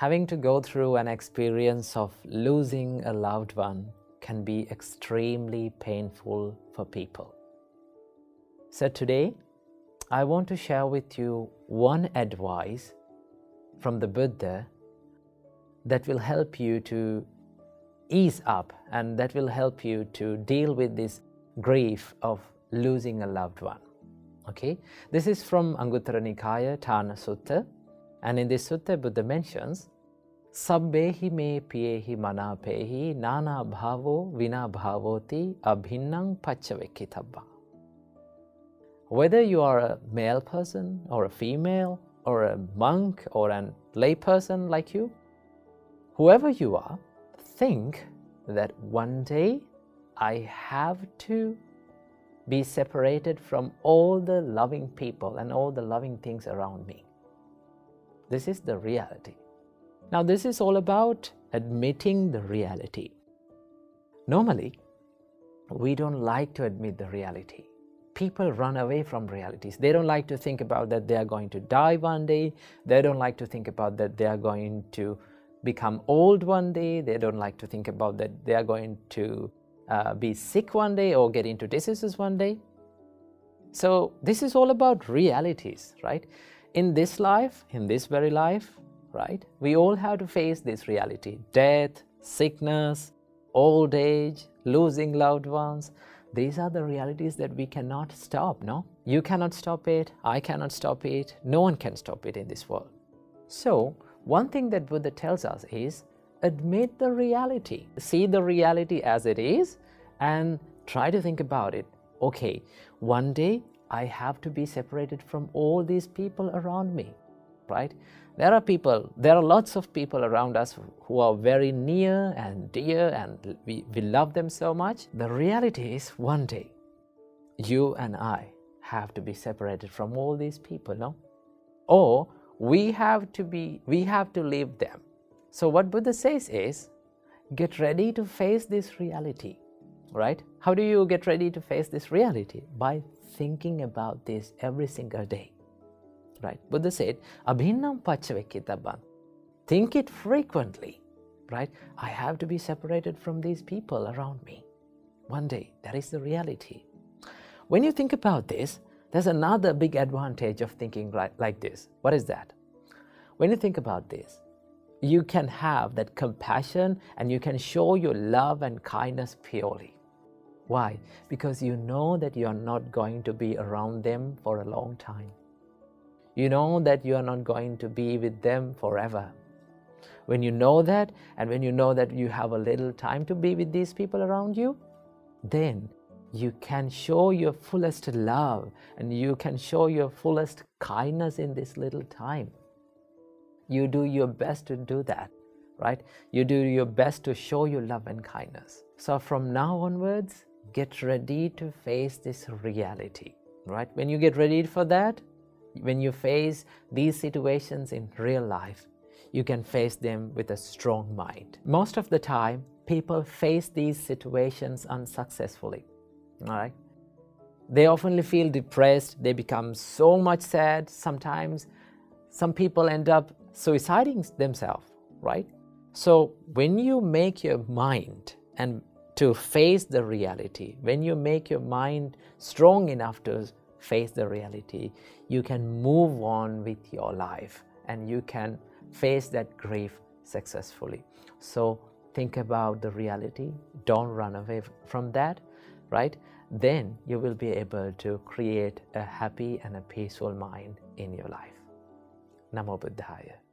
Having to go through an experience of losing a loved one can be extremely painful for people. So, today I want to share with you one advice from the Buddha that will help you to ease up and that will help you to deal with this grief of losing a loved one. Okay, this is from Anguttara Nikaya Thana Sutta, and in this sutta, Buddha mentions Sabbehi me piyehi manapehi nana bhavo vina bhavoti abhinnang pacchavekkitabba. Whether you are a male person or a female or a monk or a lay person like you, whoever you are, think that one day I have to be separated from all the loving people and all the loving things around me. This is the reality. Now, this is all about admitting the reality. Normally, we don't like to admit the reality. People run away from realities. They don't like to think about that they are going to die one day. They don't like to think about that they are going to become old one day. They don't like to think about that they are going to uh, be sick one day or get into diseases one day. So, this is all about realities, right? In this life, in this very life, right, we all have to face this reality death, sickness, old age, losing loved ones. These are the realities that we cannot stop, no? You cannot stop it, I cannot stop it, no one can stop it in this world. So, one thing that Buddha tells us is admit the reality, see the reality as it is, and try to think about it. Okay, one day I have to be separated from all these people around me, right? There are people, there are lots of people around us who are very near and dear, and we, we love them so much. The reality is, one day, you and I have to be separated from all these people, no? Or we have to be, we have to leave them so, what Buddha says is get ready to face this reality, right? How do you get ready to face this reality? By thinking about this every single day, right? Buddha said, Abhinnam pacchavekkitabban. Think it frequently, right? I have to be separated from these people around me. One day, that is the reality. When you think about this, there's another big advantage of thinking like this. What is that? When you think about this, you can have that compassion and you can show your love and kindness purely. Why? Because you know that you are not going to be around them for a long time. You know that you are not going to be with them forever. When you know that, and when you know that you have a little time to be with these people around you, then you can show your fullest love and you can show your fullest kindness in this little time you do your best to do that, right? You do your best to show your love and kindness. So from now onwards, get ready to face this reality, right? When you get ready for that, when you face these situations in real life, you can face them with a strong mind. Most of the time, people face these situations unsuccessfully, all right? They often feel depressed, they become so much sad. Sometimes some people end up suiciding themselves, right? So when you make your mind and to face the reality, when you make your mind strong enough to face the reality, you can move on with your life and you can face that grief successfully. So think about the reality, don't run away from that, right? Then you will be able to create a happy and a peaceful mind in your life. Namo Buddhaya.